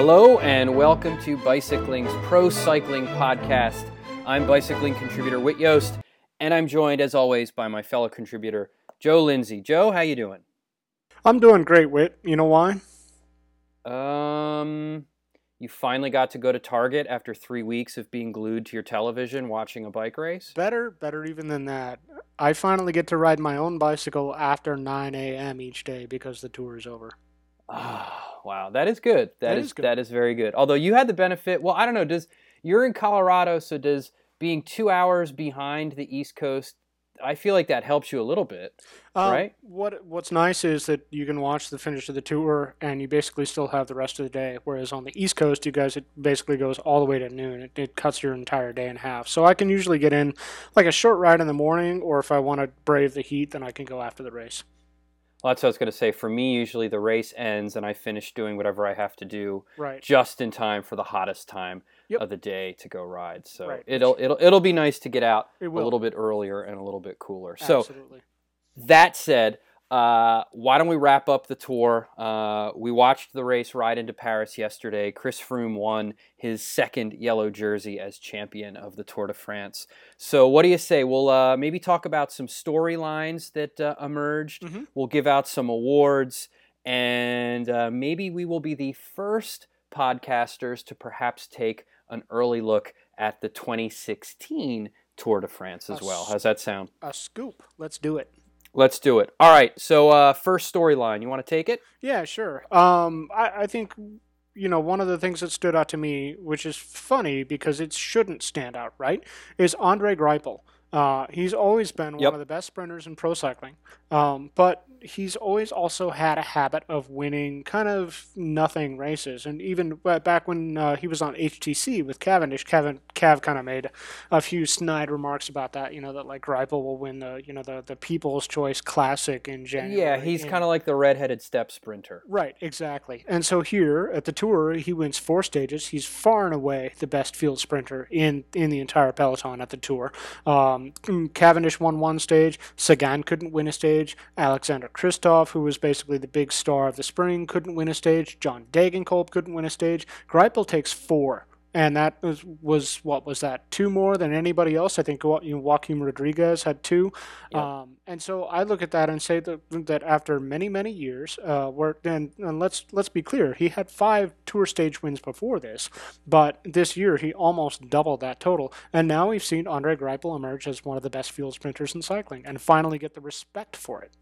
Hello, and welcome to Bicycling's Pro Cycling Podcast. I'm bicycling contributor Whit Yost, and I'm joined, as always, by my fellow contributor Joe Lindsey. Joe, how you doing? I'm doing great, Whit. You know why? Um, you finally got to go to Target after three weeks of being glued to your television watching a bike race. Better, better even than that. I finally get to ride my own bicycle after 9 a.m. each day because the tour is over. Oh, wow, that is good. That is, is good. that is very good. Although you had the benefit. Well, I don't know. Does you're in Colorado, so does being two hours behind the East Coast? I feel like that helps you a little bit, Um, right? What What's nice is that you can watch the finish of the tour, and you basically still have the rest of the day. Whereas on the East Coast, you guys it basically goes all the way to noon. It, it cuts your entire day in half. So I can usually get in like a short ride in the morning, or if I want to brave the heat, then I can go after the race. Well, that's what I was going to say. For me, usually the race ends and I finish doing whatever I have to do Right. just in time for the hottest time Yep. of the day to go ride. So Right. it'll it'll it'll be nice to get out a little bit earlier and a little bit cooler. So that said, uh, why don't we wrap up the tour? Uh, we watched the race ride into Paris yesterday. Chris Froome won his second yellow jersey as champion of the Tour de France. So, what do you say? We'll uh, maybe talk about some storylines that uh, emerged. Mhm. We'll give out some awards, and uh, maybe we will be the first podcasters to perhaps take an early look at the 2016 Tour de France as well. How's that sound? A scoop. Let's do it. Let's do it. All right. So, uh, first storyline. You want to take it? Yeah, sure. Um, I, I think you know one of the things that stood out to me, which is funny because it shouldn't stand out, right? Is Andre Greipel. Uh, he's always been Yep. one of the best sprinters in pro cycling, um, but he's always also had a habit of winning kind of nothing races. And even back when uh, he was on HTC with Cavendish, Cav, Cav kind of made a few snide remarks about that. You know that like Greipel will win the you know the the People's Choice Classic in January. Yeah, he's kind of like the redheaded step sprinter. Right, exactly. And so here at the tour, he wins four stages. He's far and away the best field sprinter in in the entire peloton at the tour. Um, Um, Cavendish won one stage. Sagan couldn't win a stage. Alexander Kristoff, who was basically the big star of the spring, couldn't win a stage. John Degenkolb couldn't win a stage. Greipel takes four. And that was, was what was that? Two more than anybody else. I think you know, Joaquim Rodriguez had two. Yep. Um, and so I look at that and say that, that after many many years, uh, where and, and let's let's be clear, he had five tour stage wins before this, but this year he almost doubled that total. And now we've seen Andre Greipel emerge as one of the best field sprinters in cycling, and finally get the respect for it.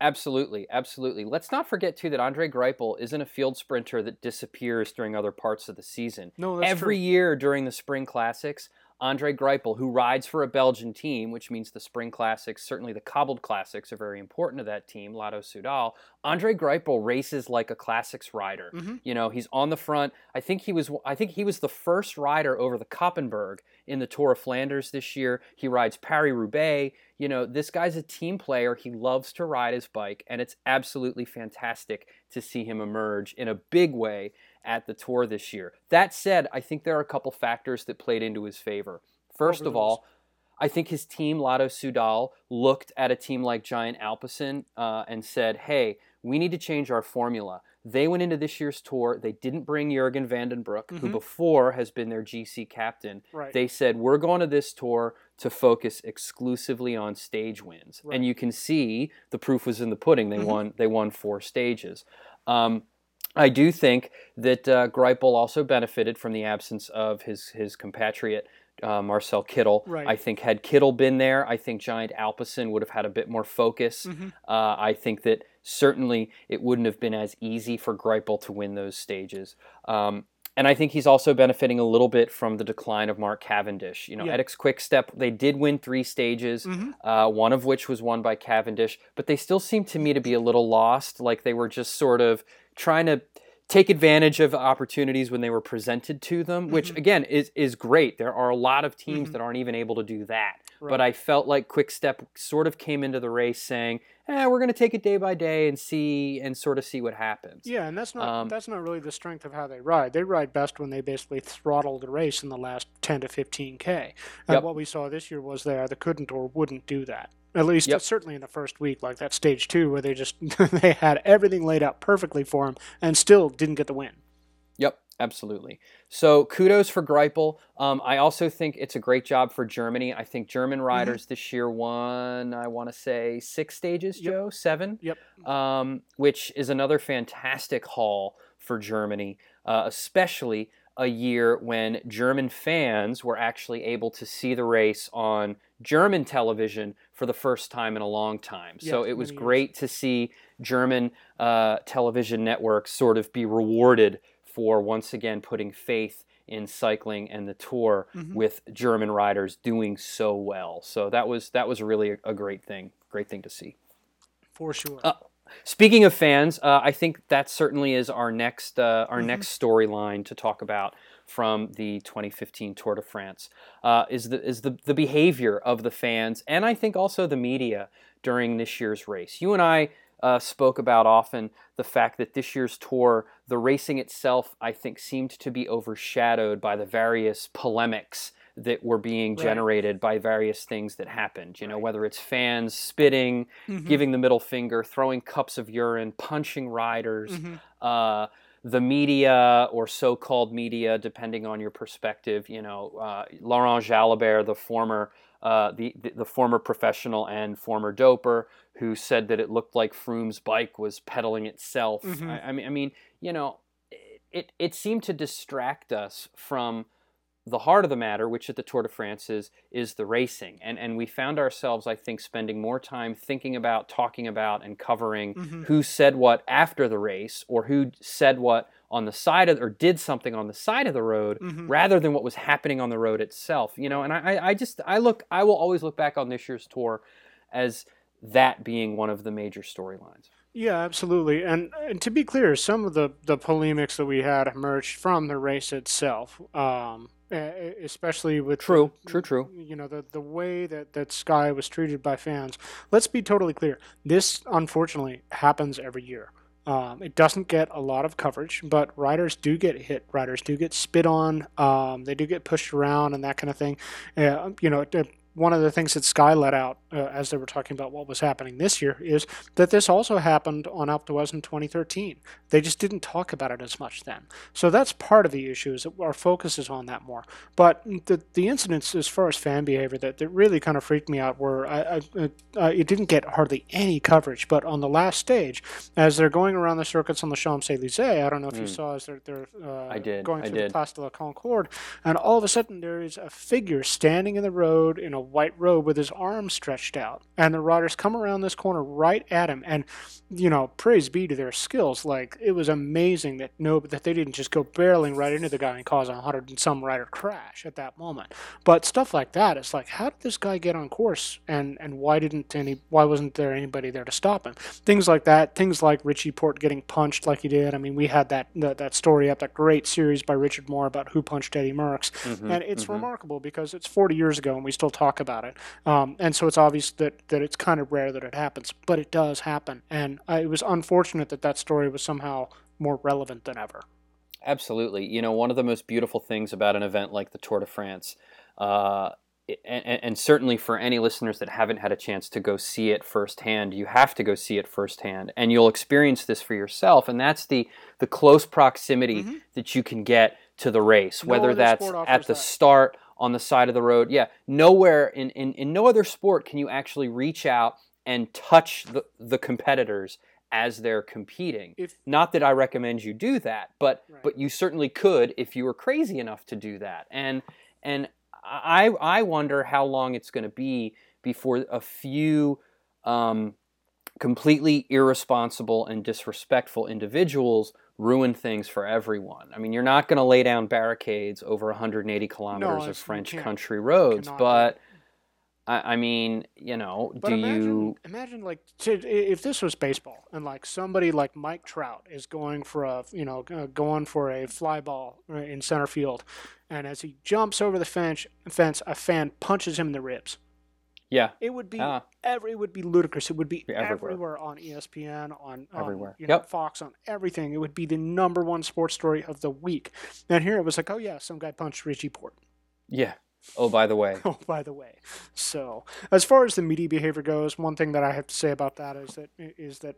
Absolutely, absolutely. Let's not forget too that Andre Greipel isn't a field sprinter that disappears during other parts of the season. No, that's Every true. year during the spring classics, Andre Greipel, who rides for a Belgian team, which means the spring classics, certainly the cobbled classics, are very important to that team, Lotto Soudal. Andre Greipel races like a classics rider. Mhm. You know, he's on the front. I think he was. I think he was the first rider over the Koppenberg in the Tour of Flanders this year. He rides Paris Roubaix. You know, this guy's a team player. He loves to ride his bike, and it's absolutely fantastic to see him emerge in a big way at the tour this year. That said, I think there are a couple factors that played into his favor. First of all, I think his team, Lotto Soudal, looked at a team like Giant Alpecin uh, and said, hey, we need to change our formula. They went into this year's tour. They didn't bring Jurgen Van den Broeck, who Mhm. before has been their GC captain. Right. They said, we're going to this tour to focus exclusively on stage wins. Right. And you can see the proof was in the pudding. They Mhm. won. They won four stages. Um, I do think that uh, Greipel also benefited from the absence of his his compatriot uh, Marcel Kittel. Right. I think had Kittel been there, I think Giant Alpecin would have had a bit more focus. Mhm. Uh, I think that certainly it wouldn't have been as easy for Greipel to win those stages. Um, and I think he's also benefiting a little bit from the decline of Mark Cavendish. You know, Yeah. Etixx Quickstep, they did win three stages, Mhm. uh, one of which was won by Cavendish, but they still seem to me to be a little lost, like they were just sort of trying to take advantage of opportunities when they were presented to them, which Mhm. again is is great. There are a lot of teams Mhm. that aren't even able to do that. Right. But I felt like Quickstep sort of came into the race saying, "Eh, we're going to take it day by day and see and sort of see what happens." Yeah, and that's not Um, that's not really the strength of how they ride. They ride best when they basically throttle the race in the last ten to fifteen k. And Yep. what we saw this year was they either couldn't or wouldn't do that. At least Yep. certainly in the first week, like that stage two, where they just they had everything laid out perfectly for him and still didn't get the win. Yep, absolutely. So kudos for Greipel. Um, I also think it's a great job for Germany. I think German riders this year won, I want to say, six stages, Yep. Joe, seven, Yep. um, which is another fantastic haul for Germany, uh, especially a year when German fans were actually able to see the race on German television for the first time in a long time. so it was years. great to see German uh, television networks sort of be rewarded for once again putting faith in cycling and the tour Mhm. with German riders doing so well. So that was that was really a, a great thing, great thing to see. For sure. Uh, Speaking of fans, uh, I think that certainly is our next uh, our Mhm. next storyline to talk about from the 2015 Tour de France uh, is the is the, the behavior of the fans and I think also the media during this year's race. You and I uh, spoke about often the fact that this year's tour, the racing itself, I think seemed to be overshadowed by the various polemics that were being Right. generated by various things that happened. You know, Right. whether it's fans spitting, Mhm. giving the middle finger, throwing cups of urine, punching riders, Mhm. uh, the media or so-called media, depending on your perspective. You know, uh, Laurent Jalabert, the former uh, the, the former professional and former doper, who said that it looked like Froome's bike was pedaling itself. Mhm. I, I mean, I mean, you know, it it seemed to distract us from the heart of the matter, which at the Tour de France is is the racing, and and we found ourselves, I think, spending more time thinking about, talking about, and covering Mhm. who said what after the race, or who said what on the side of, or did something on the side of the road, Mhm. rather than what was happening on the road itself. You know, and I, I- I just I look, I will always look back on this year's tour as that being one of the major storylines. Yeah, absolutely. And, and to be clear, some of the, the polemics that we had emerged from the race itself, um, especially with True, the- true, true. You know the the way that that Sky was treated by fans. Let's be totally clear. This unfortunately happens every year. Um, it doesn't get a lot of coverage, but riders do get hit. Riders do get spit on. Um, they do get pushed around and that kind of thing. Uh, you know, it- one of the things that Sky let out uh, as they were talking about what was happening this year is that this also happened on Alpe d'Huez in 2013. They just didn't talk about it as much then. So that's part of the issue is that our focus is on that more. But the the incidents as far as fan behavior that, that really kind of freaked me out were I, I, uh, it didn't get hardly any coverage. But on the last stage, as they're going around the circuits on the Champs Elysees, I don't know if you Mm. saw as they're, they're uh, I did, going through the Place de la Concorde, and all of a sudden there is a figure standing in the road in a white robe with his arms stretched out, and the riders come around this corner right at him, and you know, praise be to their skills. Like it was amazing that no, that they didn't just go barreling right into the guy and cause a hundred and some rider crash at that moment. But stuff like that, it's like, how did this guy get on course, and and why didn't any, why wasn't there anybody there to stop him? Things like that. Things like Richie Porte getting punched like he did. I mean, we had that that, that story up, that great series by Richard Moore about who punched Eddie Merckx, Mhm, and it's mhm. remarkable because it's 40 years ago and we still talk about it. Um, and so it's obvious that that it's kind of rare that it happens, but it does happen, and uh, it was unfortunate that that story was somehow more relevant than ever. Absolutely. You know, one of the most beautiful things about an event like the Tour de France, uh, and, and certainly for any listeners that haven't had a chance to go see it firsthand, you have to go see it firsthand, and you'll experience this for yourself. And that's the the close proximity Mhm. that you can get to the race, No whether that's at the that. start, on the side of the road. Yeah, nowhere in, in, in no other sport can you actually reach out and touch the, the competitors as they're competing. If Not that I recommend you do that, but Right. but you certainly could if you were crazy enough to do that. And and I I wonder how long it's going to be before a few um, completely irresponsible and disrespectful individuals ruin things for everyone. I mean, you're not going to lay down barricades over 180 kilometers of French country roads, but I, I mean, you know, But do imagine, you? imagine like to, if this was baseball and like somebody like Mike Trout is going for a you know uh, going for a fly ball uh, in center field, and as he jumps over the fence, fence a fan punches him in the ribs. Yeah, It would be Ah. every it would be ludicrous. It would be Be everywhere. everywhere. on ESPN, on, on Everywhere. you know, Yep. Fox, on everything. It would be the number one sports story of the week. And here it was like, oh yeah, some guy punched Richie Porte. yeah, Oh, by the way. Oh, by the way. So, as far as the media behavior goes, one thing that I have to say about that is that is that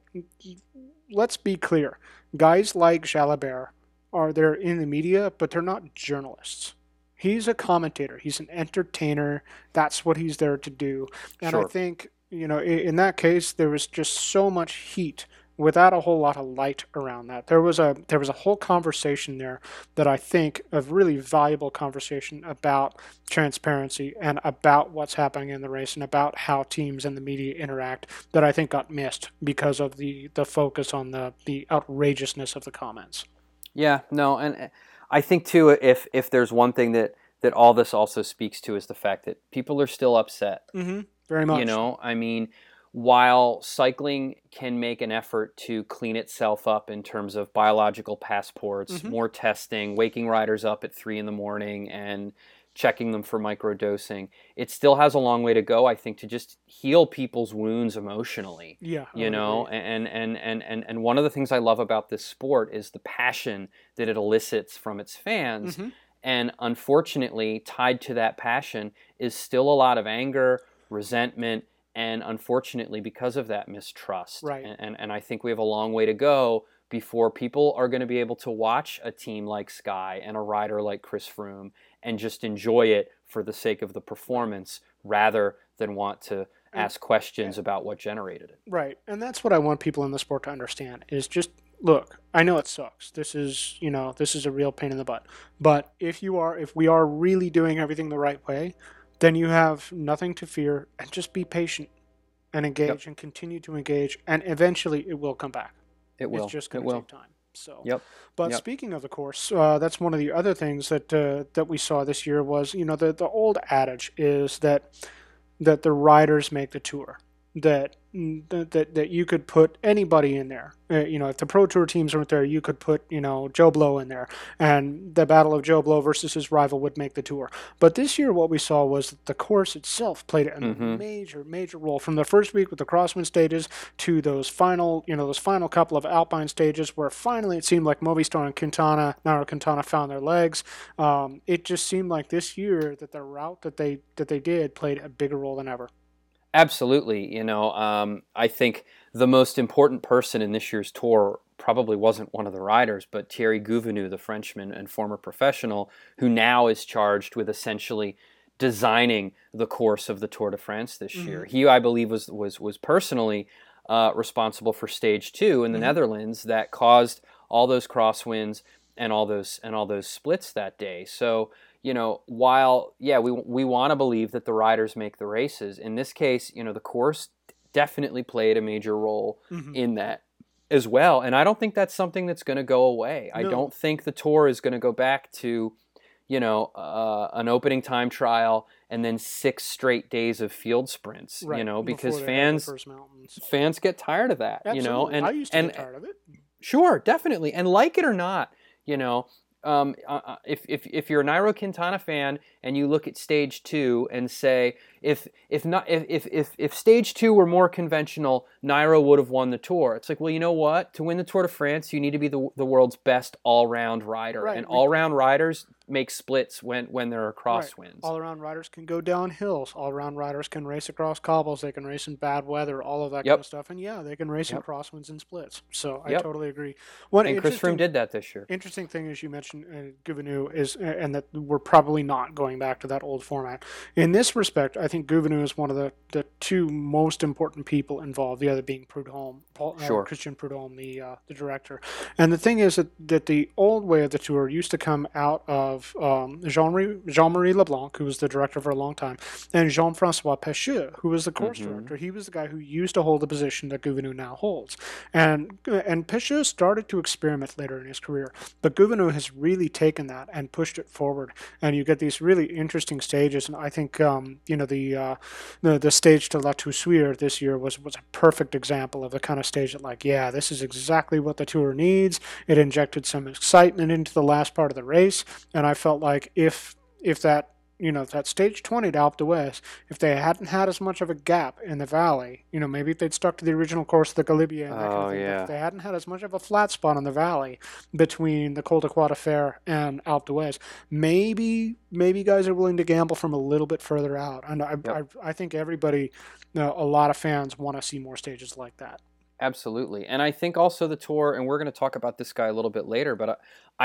let's be clear, guys like Jalabert are there in the media, but they're not journalists. He's a commentator. He's an entertainer. That's what he's there to do. And Sure. I think you know, in, in that case, there was just so much heat without a whole lot of light around that. There was a there was a whole conversation there that I think a really valuable conversation about transparency and about what's happening in the race and about how teams and the media interact that I think got missed because of the the focus on the the outrageousness of the comments. Yeah, no, and I think too, if if there's one thing that that all this also speaks to is the fact that people are still upset. Mm-hmm. Very much. You know, I mean, while cycling can make an effort to clean itself up in terms of biological passports, Mhm. more testing, waking riders up at three in the morning and checking them for microdosing, it still has a long way to go, I think, to just heal people's wounds emotionally Yeah. You would know and, and and and and one of the things i love about this sport is the passion that it elicits from its fans Mhm. and unfortunately tied to that passion is still a lot of anger resentment and unfortunately because of that mistrust Right. and, and, and i think we have a long way to go before people are going to be able to watch a team like sky and a rider like chris froome and just enjoy it for the sake of the performance rather than want to mm. ask questions about what generated it Right. And that's what I want people in the sport to understand is just look, I know it sucks. This is, you know, this is a real pain in the butt. But if you are if we are really doing everything the right way, then you have nothing to fear and just be patient and engage and continue to engage and eventually it will come back. It will. It's just it going to take time. So Yep. But Yep. speaking of the course, uh, that's one of the other things that uh, that we saw this year was you know the the old adage is that that the riders make the tour. That that that, that you could put anybody in there. Uh, you know, if the pro tour teams weren't there, you could put you know Joe Blow in there, and the battle of Joe Blow versus his rival would make the tour. But this year, what we saw was that the course itself played a Mhm. major major role from the first week with the crosswind stages to those final you know those final couple of alpine stages where finally it seemed like Movistar and Quintana, Nairo Quintana found their legs. Um, it just seemed like this year that the route that they that they did played a bigger role than ever. Absolutely. You know, um, I think the most important person in this year's tour probably wasn't one of the riders, but Thierry Gouvenou, the Frenchman and former professional, who now is charged with essentially designing the course of the Tour de France this year. He, I believe, was was was personally uh, responsible for stage two in the Mhm. Netherlands that caused all those crosswinds and all those and all those splits that day. So you know, while yeah, we we want to believe that the riders make the races. In this case, you know, the course definitely played a major role Mhm. in that as well. And I don't think that's something that's going to go away. I don't think the tour is going to go back to, you know, uh, an opening time trial and then six straight days of field sprints. Right, You know, because they had the fans fans get tired of that. You know, and I used to and get tired of it. Sure, definitely. And like it or not, you know, um, uh, uh, if, if, if you're a Nairo Quintana fan and you look at stage two and say, if if not if, if, if, stage two were more conventional, Nairo would have won the tour. It's like, well, you know what? To win the Tour de France, you need to be the, the world's best all round rider. Right. And all round riders make splits when, when there are crosswinds. All around riders can go down hills. All around riders can race across cobbles. They can race in bad weather. All of that Yep. kind of stuff. And yeah, they can race in Yep. crosswinds and splits. So I Yep. totally agree. One and Chris Froome did that this year. interesting thing as you mentioned uh, is uh, and that we're probably not going back to that old format in this respect I think Gouvenou is one of the, the two most important people involved the other being Prudhomme Paul, uh, Christian Prudhomme the uh, the director and the thing is that, that the old way of the tour used to come out of um, Jean-Marie, Jean-Marie Leblanc who was the director for a long time and Jean-Francois Pescheux who was the course Mhm. director he was the guy who used to hold the position that Gouvenou now holds and and Pescheux started to experiment later in his career but Gouvenou has really taken that and pushed it forward, and you get these really interesting stages. And I think um, you know the, uh, the the stage to La Toussuire this year was was a perfect example of the kind of stage that, like, yeah, this is exactly what the tour needs. It injected some excitement into the last part of the race, and I felt like if if that you know that stage 20 to Alpe d'Huez, if they hadn't had as much of a gap in the valley, you know maybe if they'd stuck to the original course of the Galibier and that kind Oh, of thing, yeah. if they hadn't had as much of a flat spot in the valley between the Col de Croix de Fer and Alpe d'Huez, maybe maybe guys are willing to gamble from a little bit further out. And I I, I think everybody, you know, a lot of fans want to see more stages like that. Absolutely. And I think also the tour, and we're going to talk about this guy a little bit later, but I,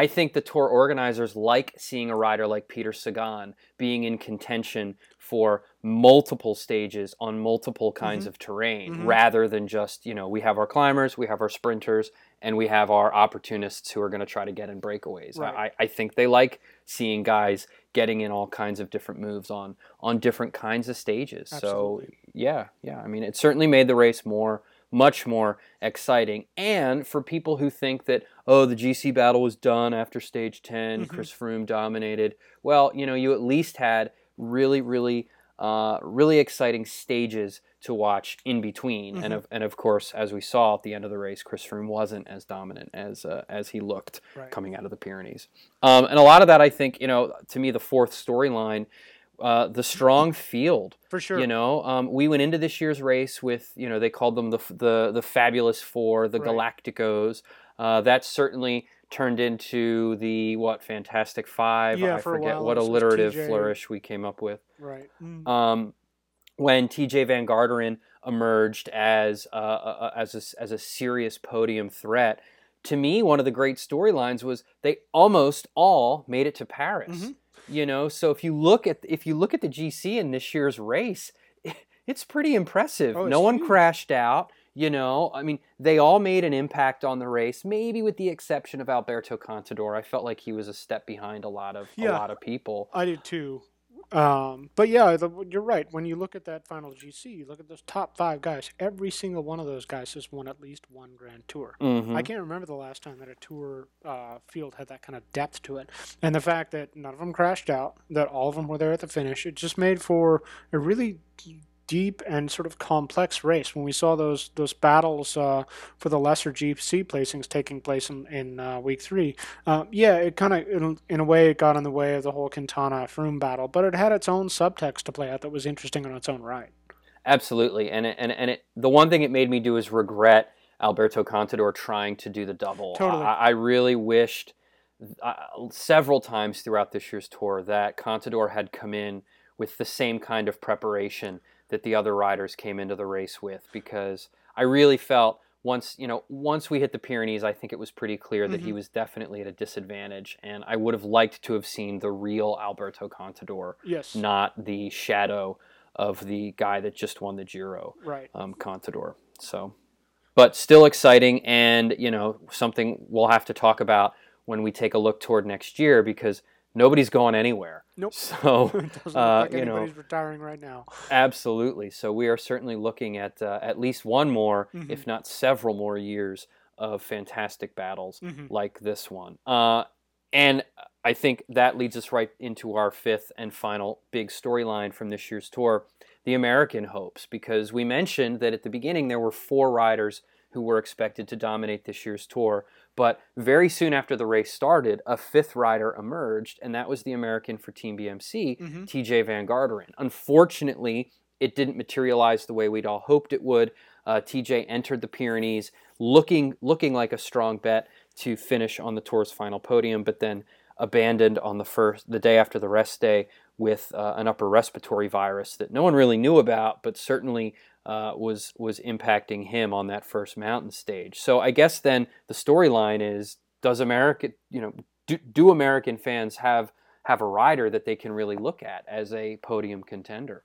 I think the tour organizers like seeing a rider like Peter Sagan being in contention for multiple stages on multiple kinds of terrain Mhm. rather than just, you know, we have our climbers, we have our sprinters, and we have our opportunists who are going to try to get in breakaways. Right. I, I think they like seeing guys getting in all kinds of different moves on on different kinds of stages. Absolutely. So yeah, yeah. I mean, it certainly made the race more, much more exciting. And for people who think that oh, the GC battle was done after stage 10 Mhm. Chris Froome dominated. Well, you know, you at least had really, really, uh, really exciting stages to watch in between. And Mhm. of and of course, as we saw at the end of the race, Chris Froome wasn't as dominant as uh, as he looked Right. coming out of the Pyrenees. Um, and a lot of that, I think, you know, to me, the fourth storyline, uh, the strong field. For sure. You know, um, we went into this year's race with, you know, they called them the the the fabulous four, the Right. Galacticos. Uh, that certainly turned into the what Fantastic Five. Yeah, I for a forget while what alliterative Tejay. flourish we came up with. Right. Mm. Um, when Tejay Van Garderen emerged as uh, uh, as a, as a serious podium threat, to me, one of the great storylines was they almost all made it to Paris. Mhm. You know, so if you look at if you look at the GC in this year's race, it's pretty impressive. Oh, it's no one huge. crashed out. You know, I mean, they all made an impact on the race. Maybe with the exception of Alberto Contador, I felt like he was a step behind a lot of a lot of people. I did too. Um, but yeah, the, you're right. When you look at that final GC, you look at those top five guys. Every single one of those guys has won at least one Grand Tour. Mhm. I can't remember the last time that a tour uh, field had that kind of depth to it. And the fact that none of them crashed out, that all of them were there at the finish, it just made for a really deep and sort of complex race. When we saw those those battles uh, for the lesser GC placings taking place in, in uh, week three, uh, yeah, it kind of in, in a way it got in the way of the whole Quintana Froome battle, but it had its own subtext to play out that was interesting on its own right. Absolutely, and it, and and it, the one thing it made me do is regret Alberto Contador trying to do the double. Totally. I, I really wished uh, several times throughout this year's tour that Contador had come in with the same kind of preparation that the other riders came into the race with, because I really felt once you know once we hit the Pyrenees, I think it was pretty clear that he Mhm. was definitely at a disadvantage, and I would have liked to have seen the real Alberto Contador, Yes, not the shadow of the guy that just won the Giro right. um, Contador. So, but still exciting, and you know something we'll have to talk about when we take a look toward next year because nobody's going anywhere. Nope. So, it doesn't look uh, like you know, retiring right now. absolutely. So we are certainly looking at uh, at least one more, Mhm. if not several more years of fantastic battles Mhm. like this one. Uh, and I think that leads us right into our fifth and final big storyline from this year's tour the American hopes. Because we mentioned that at the beginning there were four riders who were expected to dominate this year's tour. But very soon after the race started, a fifth rider emerged, and that was the American for Team BMC, Mhm. Tejay Van Garderen. Unfortunately, it didn't materialize the way we'd all hoped it would. Uh, Tejay entered the Pyrenees looking looking like a strong bet to finish on the tour's final podium, but then abandoned on the first the day after the rest day with uh, an upper respiratory virus that no one really knew about, but certainly uh, was was impacting him on that first mountain stage. So I guess then the storyline is: Does America, you know, do, do American fans have have a rider that they can really look at as a podium contender?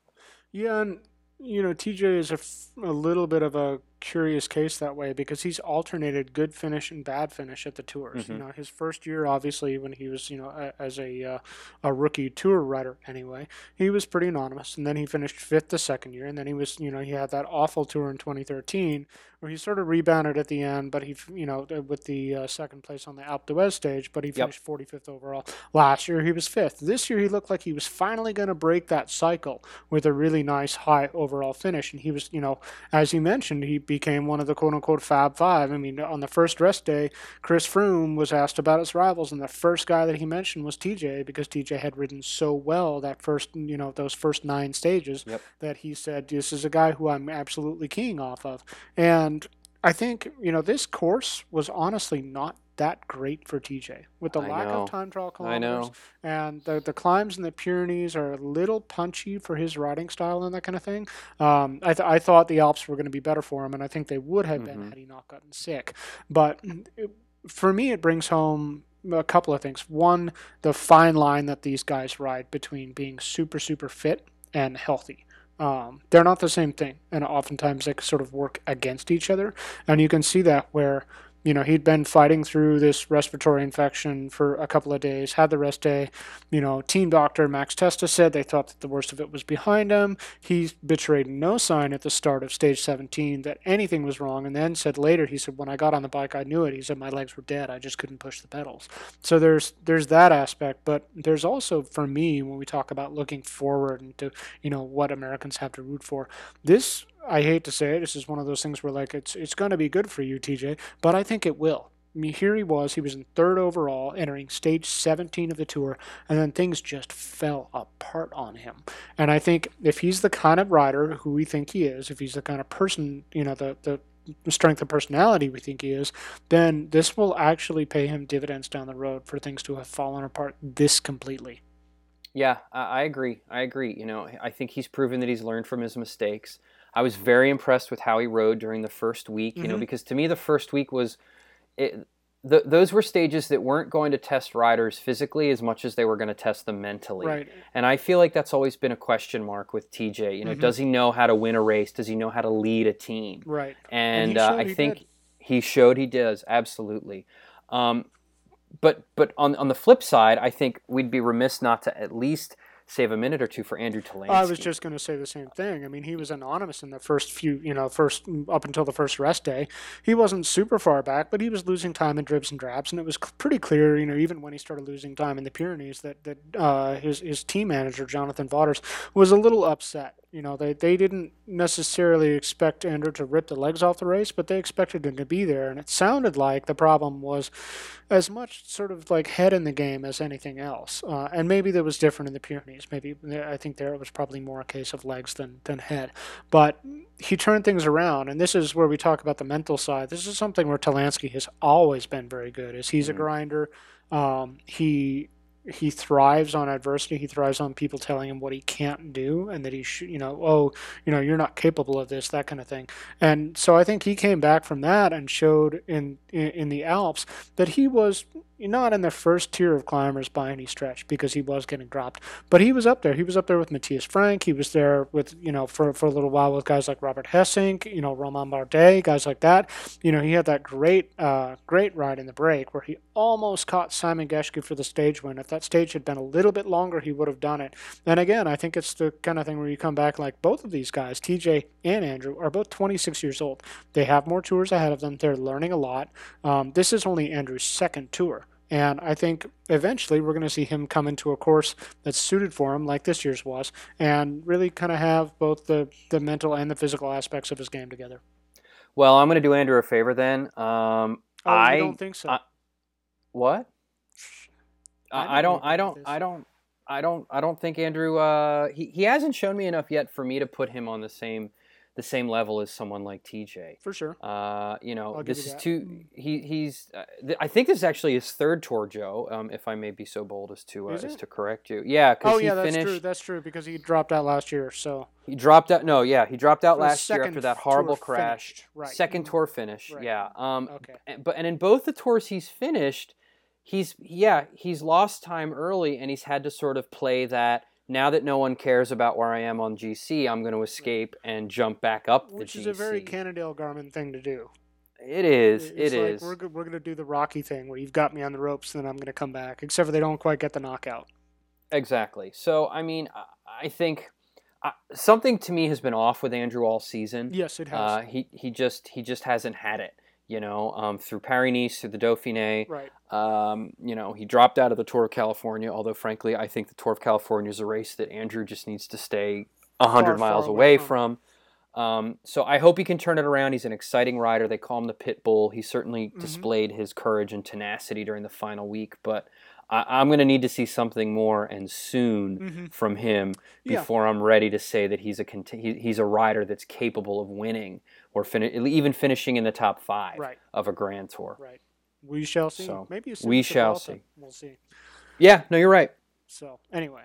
Yeah, and you know, Tejay is a, f- a little bit of a curious case that way because he's alternated good finish and bad finish at the tours. You Mhm. know, his first year, obviously, when he was you know a, as a uh, a rookie tour rider anyway, he was pretty anonymous, and then he finished fifth the second year, and then he was you know he had that awful tour in 2013 where he sort of rebounded at the end, but he you know with the uh, second place on the Alpe d'Huez stage, but he finished 45th overall. Last year he was fifth. This year he looked like he was finally going to break that cycle with a really nice high overall finish. And he was, you know, as he mentioned, he became one of the quote unquote Fab Five. I mean, on the first rest day, Chris Froome was asked about his rivals, and the first guy that he mentioned was Tejay because Tejay had ridden so well that first, you know, those first nine stages Yep. that he said, This is a guy who I'm absolutely keying off of. And I think, you know, this course was honestly not that great for Tejay with the I lack know. of time trial I kilometers know. and the, the climbs in the Pyrenees are a little punchy for his riding style and that kind of thing. Um, I, th- I thought the Alps were going to be better for him, and I think they would have been Mhm. had he not gotten sick. But it, for me, it brings home a couple of things. One, the fine line that these guys ride between being super, super fit and healthy. Um, they're not the same thing, and oftentimes they sort of work against each other. And you can see that where you know he'd been fighting through this respiratory infection for a couple of days, had the rest day. You know, team doctor Max Testa said they thought that the worst of it was behind him. He betrayed no sign at the start of stage 17 that anything was wrong, and then said later, he said, "When I got on the bike, I knew it." He said, "My legs were dead. I just couldn't push the pedals." So there's there's that aspect, but there's also for me when we talk about looking forward and to you know what Americans have to root for. This I hate to say it, this is one of those things where like it's it's going to be good for you, Tejay, but I think it will. I mean, here he was. He was in third overall, entering stage 17 of the tour, and then things just fell apart on him. And I think if he's the kind of rider who we think he is, if he's the kind of person, you know, the the strength of personality we think he is, then this will actually pay him dividends down the road for things to have fallen apart this completely. Yeah, I, I agree. I agree. You know, I think he's proven that he's learned from his mistakes. I was very impressed with how he rode during the first week. You know, Mhm. because to me the first week was, it, th- those were stages that weren't going to test riders physically as much as they were going to test them mentally. Right. And I feel like that's always been a question mark with Tejay. You know, Mhm. does he know how to win a race? Does he know how to lead a team? Right. and, he uh, I he think did. he showed he does absolutely. Um, but but on on the flip side, I think we'd be remiss not to at least save a minute or two for Andrew Talansky. I was just going to say the same thing. I mean, he was anonymous in the first few, you know, first up until the first rest day. He wasn't super far back, but he was losing time in dribs and drabs, and it was pretty clear, you know, even when he started losing time in the Pyrenees, that that uh, his his team manager Jonathan Vaughters was a little upset. You know, they they didn't necessarily expect Andrew to rip the legs off the race, but they expected him to be there, and it sounded like the problem was as much sort of like head in the game as anything else. Uh, and maybe that was different in the Pyrenees. Maybe I think there it was probably more a case of legs than, than head. But he turned things around, and this is where we talk about the mental side. This is something where Talansky has always been very good. Is he's a Mhm. grinder. Um, he he thrives on adversity. He thrives on people telling him what he can't do, and that he should, you know, oh, you know, you're not capable of this, that kind of thing. And so I think he came back from that and showed in in, in the Alps that he was not in the first tier of climbers by any stretch because he was getting dropped, but he was up there. He was up there with Mathias Frank. He was there with you know for, for a little while with guys like Robert Gesink, you know Romain Bardet, guys like that. You know he had that great uh, great ride in the break where he almost caught Simon Geschke for the stage win. If that stage had been a little bit longer, he would have done it. And again, I think it's the kind of thing where you come back like both of these guys, Tejay and Andrew, are both 26 years old. They have more tours ahead of them. They're learning a lot. Um, this is only Andrew's second tour. And I think eventually we're going to see him come into a course that's suited for him, like this year's was, and really kind of have both the, the mental and the physical aspects of his game together. well, I'm going to do Andrew a favor then. Um, Oh, I don't think so? I- what? I I, don't. I don't. I don't. I don't. I don't think Andrew. Uh, he he hasn't shown me enough yet for me to put him on the same the same level as someone like Tejay. for sure. Uh, you know, I'll this you is two. He he's. Uh, th- I think this is actually his third tour, Joe. Um, if I may be so bold as to uh, as to correct you. Yeah, because Oh he yeah, that's finished. true. That's true because he dropped out last year. So He dropped out. No, yeah, he dropped out last year after that horrible crash. finished, right. Second tour finish. Right. Yeah. Um, okay, but and in both the tours he's finished, he's yeah he's lost time early and he's had to sort of play that. Now that no one cares about where I am on GC, I'm going to escape and jump back up the which is a very Cannondale Garmin thing to do. it is. It's It like is. We're we're gonna do the Rocky thing where you've got me on the ropes, and then I'm gonna come back. Except for they don't quite get the knockout. Exactly. So I mean, I- I think uh, something to me has been off with Andrew all season. Yes, it has. Uh, he he just he just hasn't had it. You know, um, through Paris Nice, through the Dauphiné. right. Um, you know, he dropped out of the Tour of California. Although, frankly, I think the Tour of California is a race that Andrew just needs to stay Far, hundred far miles away away from. from. Um, so I hope he can turn it around. He's an exciting rider. They call him the pit bull. He certainly Mm-hmm. displayed his courage and tenacity during the final week, but I, I'm going to need to see something more and soon Mhm. from him Yeah. before I'm ready to say that he's a cont- he, he's a rider that's capable of winning or fin- even finishing in the top five Right. of a Grand Tour. Right. We shall see. So, Maybe we soon as the shall see. We'll see. Yeah, no, you're right. So anyway.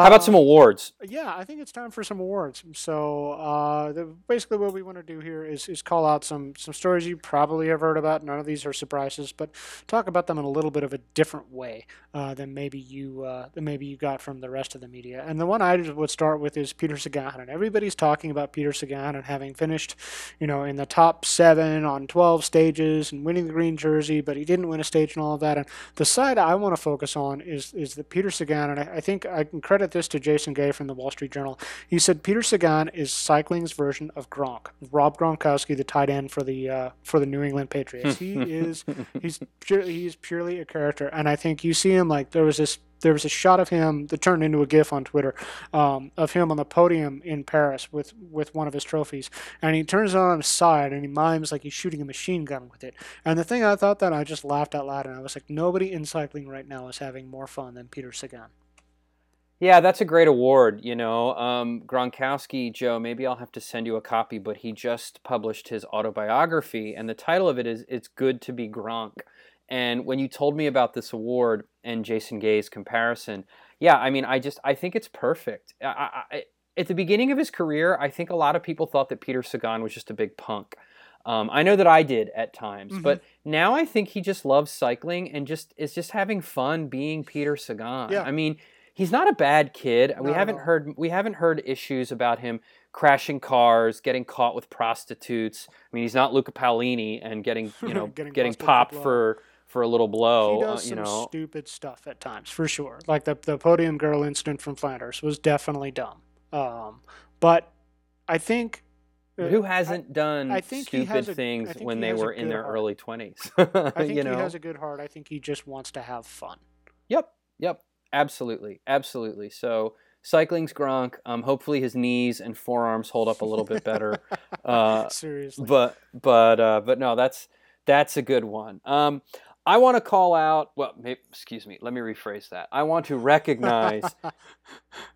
How about Uh, some awards? Yeah, I think it's time for some awards. So uh, the, basically, what we want to do here is, is call out some some stories you probably have heard about. None of these are surprises, but talk about them in a little bit of a different way uh, than maybe you uh, than maybe you got from the rest of the media. And the one I would start with is Peter Sagan, and everybody's talking about Peter Sagan and having finished, you know, in the top seven on twelve stages and winning the green jersey, but he didn't win a stage and all of that. And the side I want to focus on is is that Peter Sagan, and I, I think I can credit this to Jason Gay from the Wall Street Journal. He said Peter Sagan is cycling's version of Gronk, Rob Gronkowski, the tight end for the uh, for the New England Patriots. He is he's pure, he's purely a character, and I think you see him like there was this. There was a shot of him that turned into a GIF on Twitter um, of him on the podium in Paris with, with one of his trophies, and he turns it on his side and he mimes like he's shooting a machine gun with it. And the thing I thought that I just laughed out loud, and I was like, nobody in cycling right now is having more fun than Peter Sagan. Yeah, that's a great award. You know, um, Gronkowski, Joe. Maybe I'll have to send you a copy, but he just published his autobiography, and the title of it is "It's Good to Be Gronk." And when you told me about this award and Jason Gay's comparison, yeah, I mean, I just I think it's perfect. I, I, at the beginning of his career, I think a lot of people thought that Peter Sagan was just a big punk. Um, I know that I did at times, Mhm. but now I think he just loves cycling and just is just having fun being Peter Sagan. Yeah. I mean, he's not a bad kid. Not we haven't heard we haven't heard issues about him crashing cars, getting caught with prostitutes. I mean, he's not Luca Paolini and getting you know Getting getting, popped for for a little blow. he uh, does you some know, stupid stuff at times, for sure. Like the the podium girl incident from Flanders was definitely dumb. Um, but I think uh, who hasn't done I think he stupid a- I things when they were in their heart. early twenties? I think you know, he has a good heart. I think he just wants to have fun. Yep, yep, absolutely, absolutely. So cycling's Gronk. Um, hopefully his knees and forearms hold up a little bit better. Uh, Seriously. but but uh, but no, that's that's a good one. Um, I want to call out. Well, may excuse me. Let me rephrase that. I want to recognize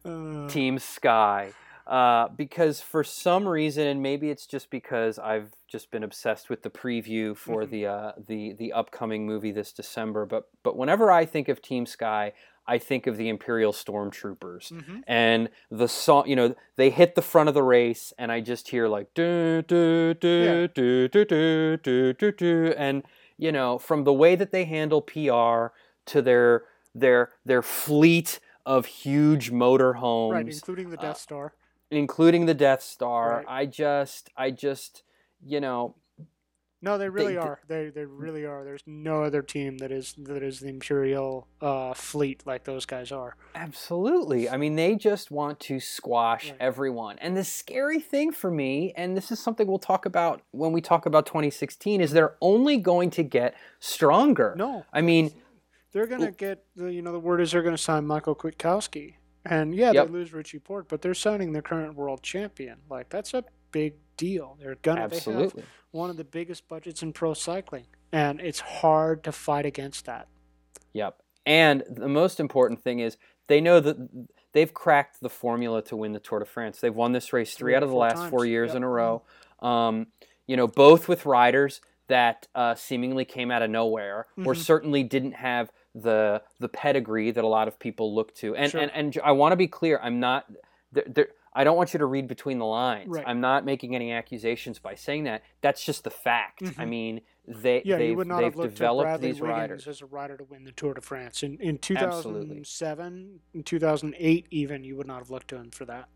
Uh, Team Sky uh, because for some reason, and maybe it's just because I've just been obsessed with the preview for Mhm. the uh, the the upcoming movie this December. But but whenever I think of Team Sky, I think of the Imperial Stormtroopers mhm. and the song. You know, they hit the front of the race, and I just hear like do do do do do do do do do, and you know, from the way that they handle PR to their their their fleet of huge motorhomes Right, including the uh, Death Star. including the Death Star. Right. I just, I just, you know, No, they really they- are. They they really are. There's no other team that is that is the Imperial uh, fleet like those guys are. absolutely. I mean, they just want to squash Right. everyone. And the scary thing for me, and this is something we'll talk about when we talk about 2016, is they're only going to get stronger. No, I mean, they're gonna get the you know the word is they're gonna sign Michael Kwiatkowski, and yeah, Yep. they lose Richie Porte, but they're signing the current world champion. Like that's a big deal. They're gonna have one of the biggest budgets in pro cycling, and it's hard to fight against that. Yep. And the most important thing is they know that they've cracked the formula to win the Tour de France. They've won this race three, Three out of the last four years Yep. in a row. Um, you know, both with riders that uh, seemingly came out of nowhere, or Mhm. certainly didn't have the the pedigree that a lot of people look to. And Sure. and, and I want to be clear. I'm not. There, there, I don't want you to read between the lines. Right. I'm not making any accusations by saying that. That's just the fact. I Mhm. mean, they Yeah, they've, you would not they've have looked developed Bradley these Wiggins riders. as a rider to win the Tour de France in in Absolutely. 2007, in 2008, even you would not have looked to him for that.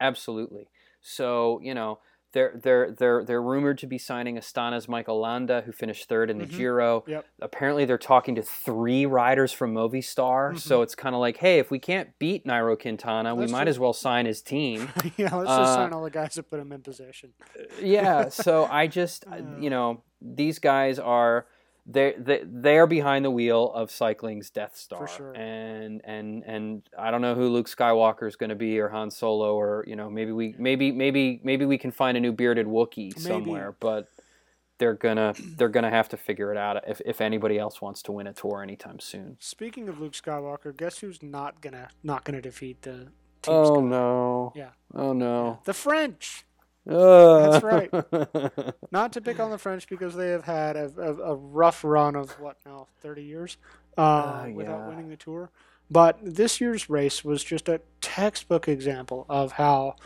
Absolutely. So you know they're they're they're they're rumored to be signing Astana's Michael Landa, who finished third in the Mhm. Giro. Yep. Apparently, they're talking to three riders from Movistar. So it's kind of like, hey, if we can't beat Nairo Quintana, we might just- as well sign his team. yeah, let's Uh, just sign all the guys that put him in position. yeah. So I just Uh. you know these guys are they they they are behind the wheel of cycling's Death Star, sure. and and and I don't know who Luke Skywalker is going to be or Han Solo or you know maybe we maybe maybe maybe we can find a new bearded Wookiee Maybe. somewhere, but they're gonna they're gonna have to figure it out if if anybody else wants to win a tour anytime soon. Speaking of Luke Skywalker, guess who's not gonna not gonna defeat the team? Oh Sky- no! Yeah. Oh no! The French. That's right. Not to pick on the French because they have had a, a, a rough run of what now, thirty years, uh, Uh, without yeah. winning the tour. But this year's race was just a textbook example of how.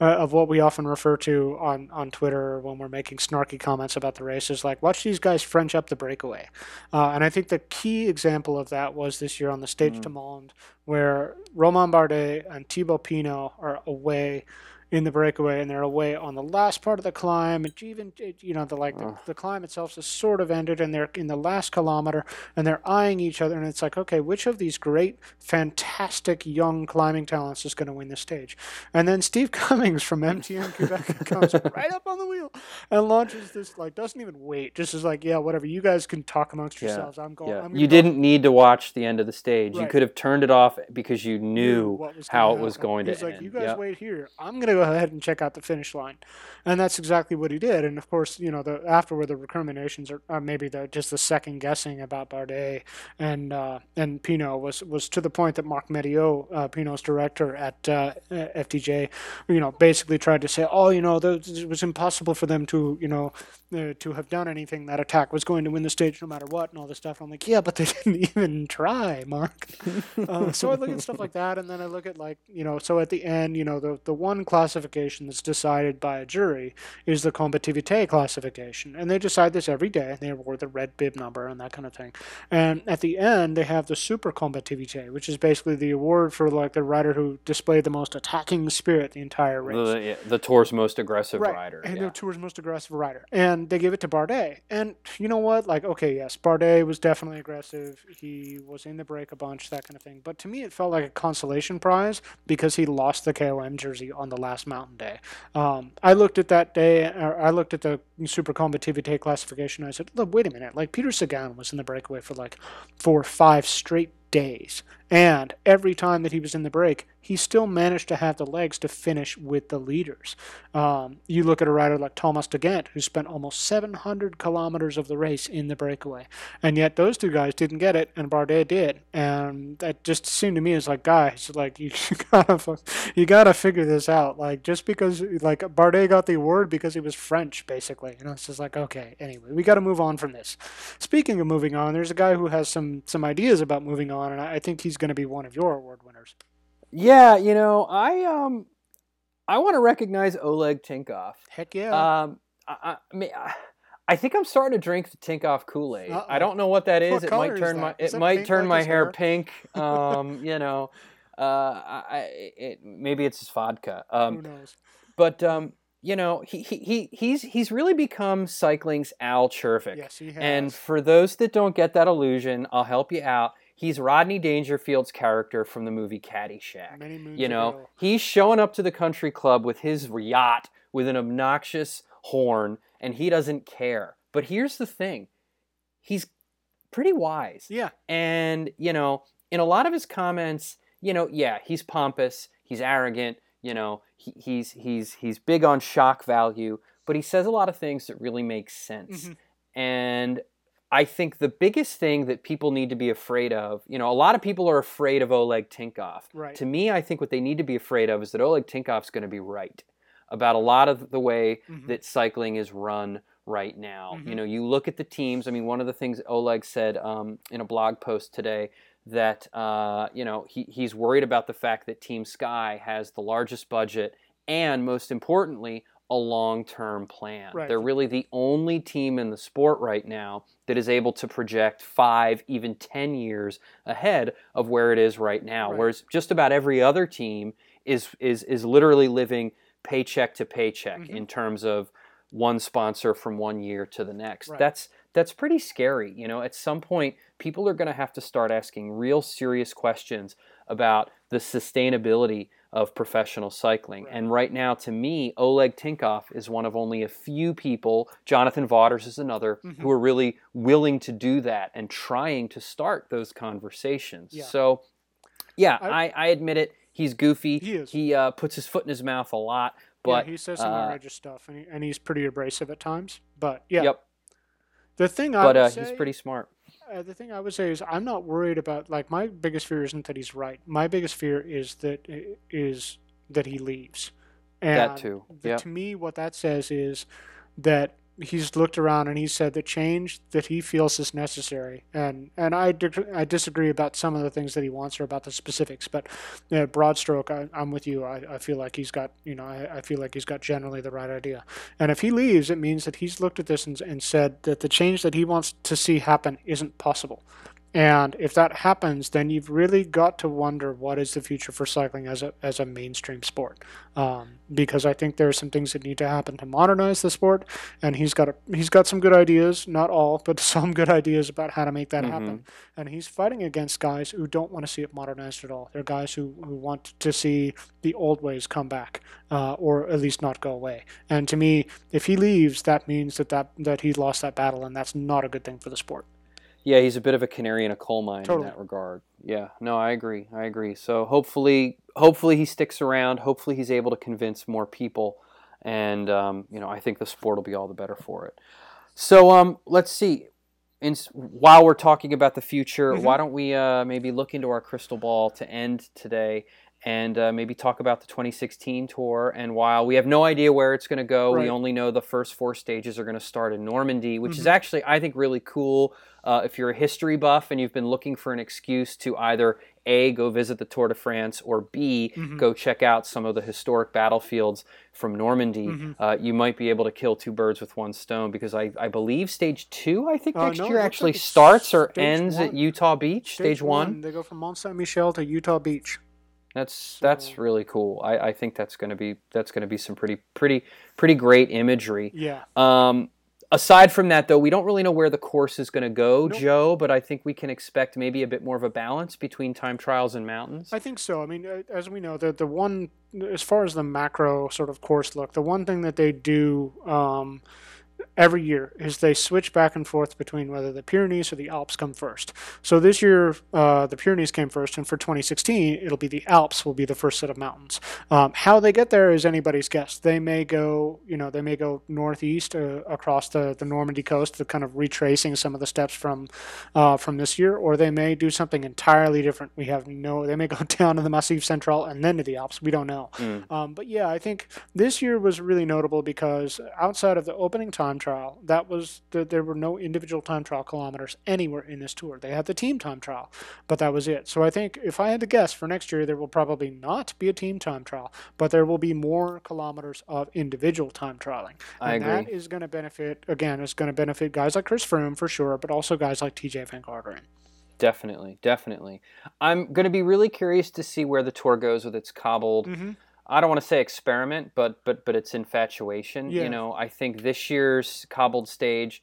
Uh, of what we often refer to on, on Twitter when we're making snarky comments about the race is like, watch these guys French up the breakaway. Uh, and I think the key example of that was this year on the Stage Mm. du Monde, where Romain Bardet and Thibaut Pinot are away in the breakaway, and they're away on the last part of the climb. And even you know the like the, Ugh. the climb itself has sort of ended, and they're in the last kilometer, and they're eyeing each other, and it's like, okay, which of these great, fantastic young climbing talents is going to win the stage? And then Steve Cummings from MTN Qhubeka comes right up on the wheel and launches this like doesn't even wait, just is like, yeah, whatever, you guys can talk amongst Yeah, yourselves. I'm going. Yeah, I'm you go." didn't need to watch the end of the stage. You could have turned it off because you knew how it was happen. going to He's like, end. you guys Yep. wait here. I'm gonna go ahead and check out the finish line, and that's exactly what he did. And of course, you know, the afterward the recriminations or uh, maybe the just the second guessing about Bardet and uh, and Pinot was was to the point that Marc Madiot, uh, Pinot's director at uh, FDJ, you know, basically tried to say, oh, you know, those, it was impossible for them to, you know, uh, to have done anything. That attack was going to win the stage no matter what, and all this stuff. I'm like, yeah, but they didn't even try, Mark. uh, so I look at stuff like that, and then I look at like, you know, so at the end, you know, the the one classification that's decided by a jury is the combativité classification, and they decide this every day. They award the red bib number and that kind of thing. And at the end, they have the super combativité, which is basically the award for like the rider who displayed the most attacking spirit the entire race. The, yeah, the tour's most aggressive Right, rider. and yeah. the tour's most aggressive rider, and they give it to Bardet. And you know what? Like, okay, yes, Bardet was definitely aggressive. He was in the break a bunch, that kind of thing. But to me, it felt like a consolation prize because he lost the KOM jersey on the last mountain day. Um, I looked at that day, or I looked at the Super Combativité classification. I said, look, wait a minute. Like Peter Sagan was in the breakaway for like four, five straight days. And every time that he was in the break, he still managed to have the legs to finish with the leaders. Um, you look at a rider like Thomas De Gendt, who spent almost 700 kilometers of the race in the breakaway, and yet those two guys didn't get it, and Bardet did. And that just seemed to me as like, guys, like you gotta, you gotta figure this out. Like just because like Bardet got the award because he was French, basically. You know, it's just like okay. Anyway, we got to move on from this. Speaking of moving on, there's a guy who has some some ideas about moving on, and I I think he's going to be one of your award winners. Yeah, you know, I um, I want to recognize Oleg Tinkov. Heck yeah. Um, I, I, mean, I- I think I'm starting to drink the Tinkoff Kool Aid. I don't know what that is. What it might turn my it might turn like my hair hair? pink. Um, you know, uh, I, it, maybe it's his vodka. who Um, knows? but um, you know, he, he he he's he's really become cycling's Al Czervik. Yes, he has. And for those that don't get that illusion, I'll help you out. He's Rodney Dangerfield's character from the movie Caddyshack. Many moons You know, ago. he's showing up to the country club with his yacht with an obnoxious horn, and he doesn't care. But here's the thing he's pretty wise. Yeah. And, you know, in a lot of his comments, you know, yeah, he's pompous, he's arrogant, you know, he, he's he's he's big on shock value, but he says a lot of things that really make sense. Mhm. And I think the biggest thing that people need to be afraid of, you know, a lot of people are afraid of Oleg Tinkov. Right. To me, I think what they need to be afraid of is that Oleg Tinkov's going to be right about a lot of the way Mhm. that cycling is run right now. Mhm. You know, you look at the teams. I mean, one of the things Oleg said um, in a blog post today that uh, you know he, he's worried about the fact that Team Sky has the largest budget and, most importantly, a long-term plan. Right. They're really the only team in the sport right now that is able to project five, even ten years ahead of where it is right now. Right. Whereas just about every other team is is is literally living paycheck to paycheck Mhm. in terms of one sponsor from one year to the next. Right. That's that's pretty scary. You know, at some point, people are going to have to start asking real serious questions about the sustainability of professional cycling. Right. And right now, to me, Oleg Tinkoff is one of only a few people, Jonathan Vaughters is another, Mhm. who are really willing to do that and trying to start those conversations. Yeah. So, yeah, I- I, I admit it. He's goofy. He is. He uh, puts his foot in his mouth a lot. But yeah, he says some uh, outrageous stuff, and, he, and he's pretty abrasive at times. But yeah, yep. the thing I But uh, say, he's pretty smart. Uh, the thing I would say is I'm not worried about like my biggest fear isn't that he's right. My biggest fear is that is that he leaves. And That too. the- Yeah. To me, what that says is that he's looked around and he said the change that he feels is necessary. And and I I disagree about some of the things that he wants or about the specifics, but uh, broad stroke, I, I'm with you. I, I feel like he's got you know I, I feel like he's got generally the right idea. And if he leaves, it means that he's looked at this and, and said that the change that he wants to see happen isn't possible. And if that happens, then you've really got to wonder what is the future for cycling as a as a mainstream sport. Um, because I think there are some things that need to happen to modernize the sport, and he's got a, he's got some good ideas, not all, but some good ideas about how to make that happen. And he's fighting against guys who don't want to see it modernized at all. They're guys who, who want to see the old ways come back, uh, or at least not go away. And to me, if he leaves, that means that, that that he lost that battle, and that's not a good thing for the sport. Yeah, he's a bit of a canary in a coal mine Totally. in that regard. Yeah, no, I agree. I agree. So hopefully, hopefully he sticks around. Hopefully he's able to convince more people, and um, you know, I think the sport will be all the better for it. So um, let's see. In, while we're talking about the future, Mhm. why don't we uh, maybe look into our crystal ball to end today? And uh, maybe talk about the 2016 tour. And while we have no idea where it's going to go, Right. we only know the first four stages are going to start in Normandy, which is Mhm. actually, I think, really cool. Uh, if you're a history buff and you've been looking for an excuse to either A, go visit the Tour de France, or B, Mhm. go check out some of the historic battlefields from Normandy, Mhm. uh, you might be able to kill two birds with one stone because I, I believe stage two, I think, Uh, next no, year actually like starts or stage ends at. Utah Beach, stage, one. They go from Mont Saint Michel to Utah Beach. That's that's really cool. I, I think that's gonna be that's gonna be some pretty pretty pretty great imagery. Yeah. Um, aside from that, though, we don't really know where the course is going to go, Nope. Joe. But I think we can expect maybe a bit more of a balance between time trials and mountains. I think so. I mean, as we know, the the one as far as the macro sort of course look, the one thing that they do um, every year is they switch back and forth between whether the Pyrenees or the Alps come first. So this year, uh, the Pyrenees came first, and for 2016, it'll be the Alps will be the first set of mountains. Um, how they get there is anybody's guess. They may go, you know, they may go northeast uh, across the, the Normandy coast, to kind of retracing some of the steps from uh, from this year, or they may do something entirely different. We have no. They may go down to the Massif Central and then to the Alps. We don't know. Mm. Um, but yeah, I think this year was really notable because outside of the opening time trial, that was the, there were no individual time trial kilometers anywhere in this tour. They had the team time trial, but that was it. So I think if I had to guess for next year, there will probably not be a team time trial, but there will be more kilometers of individual time trialing. I and agree. that is going to benefit again. It's going to benefit guys like Chris Froome for sure, but also guys like Tejay Van Garderen. Definitely, definitely. I'm going to be really curious to see where the tour goes with its cobbled. Mhm. I don't want to say experiment, but but but it's infatuation. Yeah. You know, I think this year's cobbled stage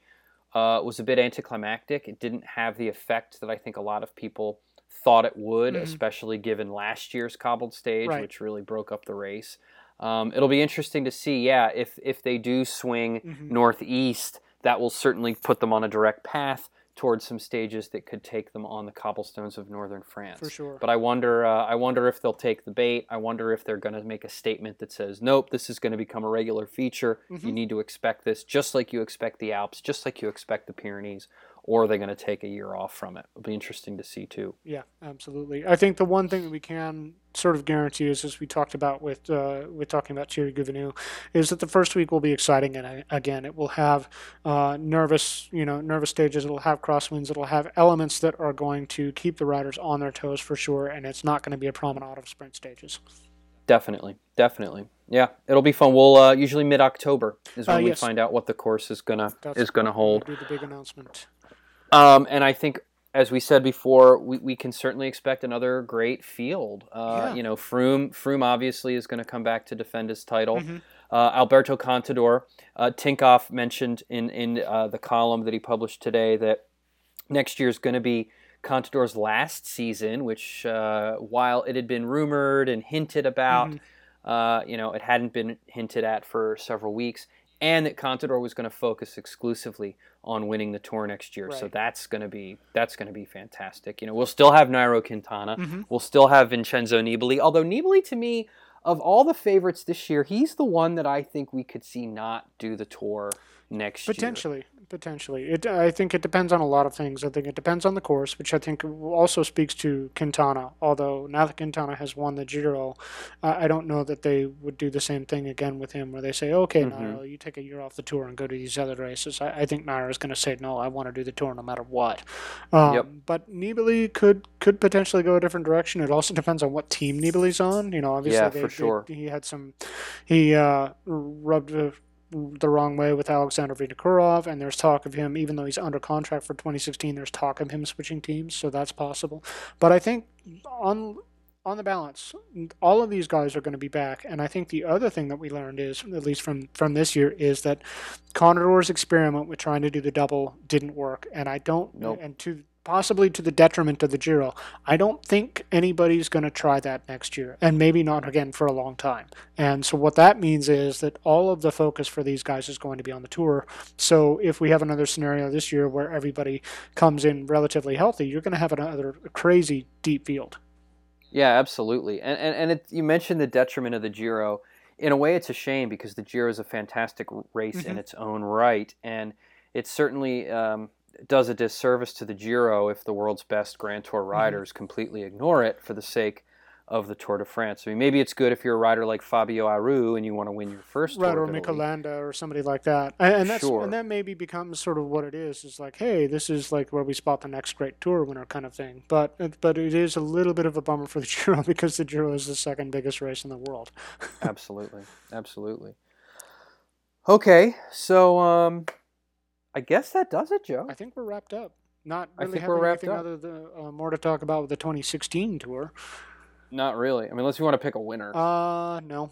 uh, was a bit anticlimactic. It didn't have the effect that I think a lot of people thought it would, Mhm. especially given last year's cobbled stage, Right. which really broke up the race. Um, it'll be interesting to see, yeah, if if they do swing Mhm. northeast, that will certainly put them on a direct path towards some stages that could take them on the cobblestones of northern France. For sure. But I wonder, uh, I wonder if they'll take the bait. I wonder if they're going to make a statement that says, "Nope, this is going to become a regular feature. You Mhm. need to expect this, just like you expect the Alps, just like you expect the Pyrenees." Or are they going to take a year off from it? It'll be interesting to see too. Yeah, absolutely. I think the one thing that we can sort of guarantee is, as we talked about with uh, with talking about Thierry Gouvenou, is that the first week will be exciting, and uh, again, it will have uh, nervous, you know, nervous stages. It'll have crosswinds. It'll have elements that are going to keep the riders on their toes for sure, and it's not going to be a promenade of sprint stages. Definitely, definitely. Yeah, it'll be fun. We'll uh, usually mid October is when Uh, we find out what the course is gonna That's is gonna hold. Do the big announcement. Um, and I think, as we said before, we, we can certainly expect another great field. Uh, Yeah. You know, Froome, Froome obviously is going to come back to defend his title. Mhm. Uh, Alberto Contador, uh, Tinkoff mentioned in in uh, the column that he published today that next year is going to be Contador's last season, which uh, while it had been rumored and hinted about, mm-hmm. uh, you know, it hadn't been hinted at for several weeks, and that Contador was going to focus exclusively on winning the tour next year. Right. So that's going to be that's going to be fantastic. You know, we'll still have Nairo Quintana, mm-hmm. we'll still have Vincenzo Nibali. Although Nibali, to me, of all the favorites this year, he's the one that I think we could see not do the tour next Potentially. year. Potentially potentially. It, I think it depends on a lot of things. I think it depends on the course, which I think also speaks to Quintana. Although now that Quintana has won the Giro, uh, I don't know that they would do the same thing again with him, where they say, "Okay, mm-hmm. Nairo, you take a year off the tour and go to these other races." I, I think Nairo is going to say, "No, I want to do the tour no matter what." Um, yep. But Nibali could could potentially go a different direction. It also depends on what team Nibali's on. You know, obviously, yeah, they, for sure. They, he had some, he uh, rubbed. A, the wrong way with Alexander Vinokurov, and there's talk of him, even though he's under contract for 2016, there's talk of him switching teams, so that's possible. But I think on on the balance, all of these guys are going to be back, and I think the other thing that we learned is, at least from from this year, is that Contador's experiment with trying to do the double didn't work, and I don't, nope. and to possibly to the detriment of the Giro. I don't think anybody's going to try that next year, and maybe not again for a long time. And so, what that means is that all of the focus for these guys is going to be on the tour. So, if we have another scenario this year where everybody comes in relatively healthy, you're going to have another crazy deep field. Yeah, absolutely. And and, and it, you mentioned the detriment of the Giro. In a way, it's a shame because the Giro is a fantastic race mm-hmm. in its own right, and it's certainly um, does a disservice to the Giro if the world's best Grand Tour mm-hmm. riders mm-hmm. completely ignore it for the sake of the Tour de France. I mean, maybe it's good if you're a rider like Fabio Aru and you want to win your first right, Tour or Mikel Landa or somebody like that. And, and that's sure. and that maybe becomes sort of what it is. Is like, hey, this is like where we spot the next great Tour winner kind of thing. But but it is a little bit of a bummer for the Giro because the Giro is the second biggest race in the world. absolutely, absolutely. Okay, so um, I guess that does it, Joe. I think we're wrapped up. Not really having anything up. other than uh, more to talk about with the 2016 tour. Not really. I mean, unless you want to pick a winner. Uh, no.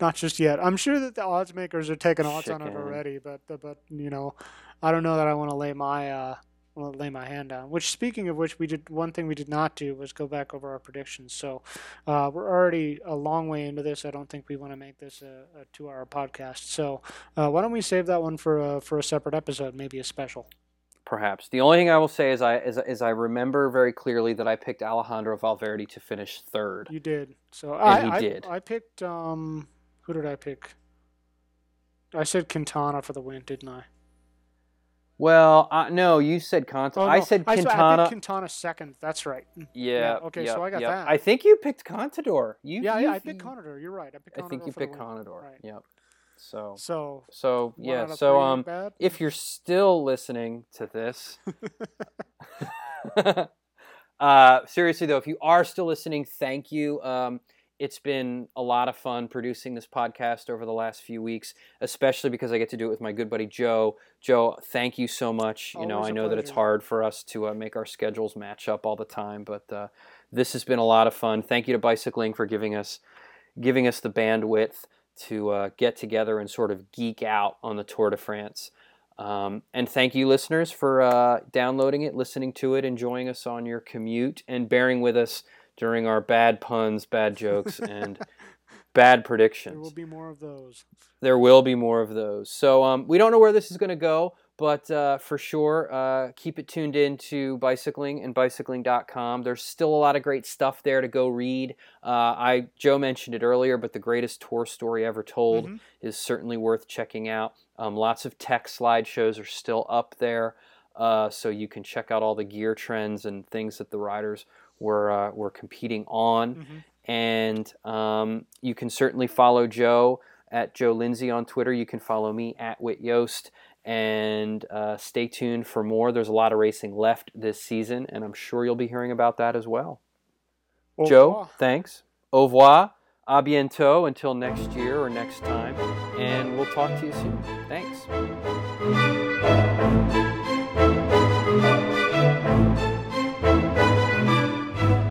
Not just yet. I'm sure that the odds makers are taking odds Chicken. on it already, but but you know, I don't know that I want to lay my uh, I'll lay my hand on. Which, speaking of which, we did one thing we did not do was go back over our predictions. So uh, we're already a long way into this. I don't think we want to make this a, a two-hour podcast. So uh, why don't we save that one for a, for a separate episode, maybe a special. Perhaps the only thing I will say is I is, is I remember very clearly that I picked Alejandro Valverde to finish third. You did. So and I, he I, did. I picked um who did I pick? I said Quintana for the win, didn't I? Well, uh, no, you said Quintana. Oh, no. I said Quintana. I, I Quintana second. That's right. Yeah. yeah okay, so I got that. I think you picked Contador. You, yeah, you, yeah, I picked Contador. You're right. I picked. Contador I think you picked Contador. Right. Yep. So. So. So yeah. So um, bad? if you're still listening to this, uh, seriously though, if you are still listening, thank you. Um, it's been a lot of fun producing this podcast over the last few weeks, especially because I get to do it with my good buddy Joe. Joe, thank you so much. Always you know, I know pleasure. that it's hard for us to uh, make our schedules match up all the time, but uh, this has been a lot of fun. Thank you to Bicycling for giving us giving us the bandwidth to uh, get together and sort of geek out on the Tour de France. Um, and thank you, listeners, for uh, downloading it, listening to it, enjoying us on your commute, and bearing with us during our bad puns, bad jokes, and bad predictions. There will be more of those. There will be more of those. So um, we don't know where this is going to go, but uh, for sure, uh, keep it tuned in to bicycling and bicycling.com. There's still a lot of great stuff there to go read. Uh, I Joe mentioned it earlier, but the greatest tour story ever told mm-hmm. is certainly worth checking out. Um, lots of tech slideshows are still up there, uh, so you can check out all the gear trends and things that the riders we're, uh, we're competing on. Mm-hmm. And um, you can certainly follow Joe at Joe Lindsey on Twitter. You can follow me at Whit Yost. And uh, stay tuned for more. There's a lot of racing left this season, and I'm sure you'll be hearing about that as well. Joe, thanks. Au revoir. A bientôt until next year or next time. And we'll talk to you soon. Thanks.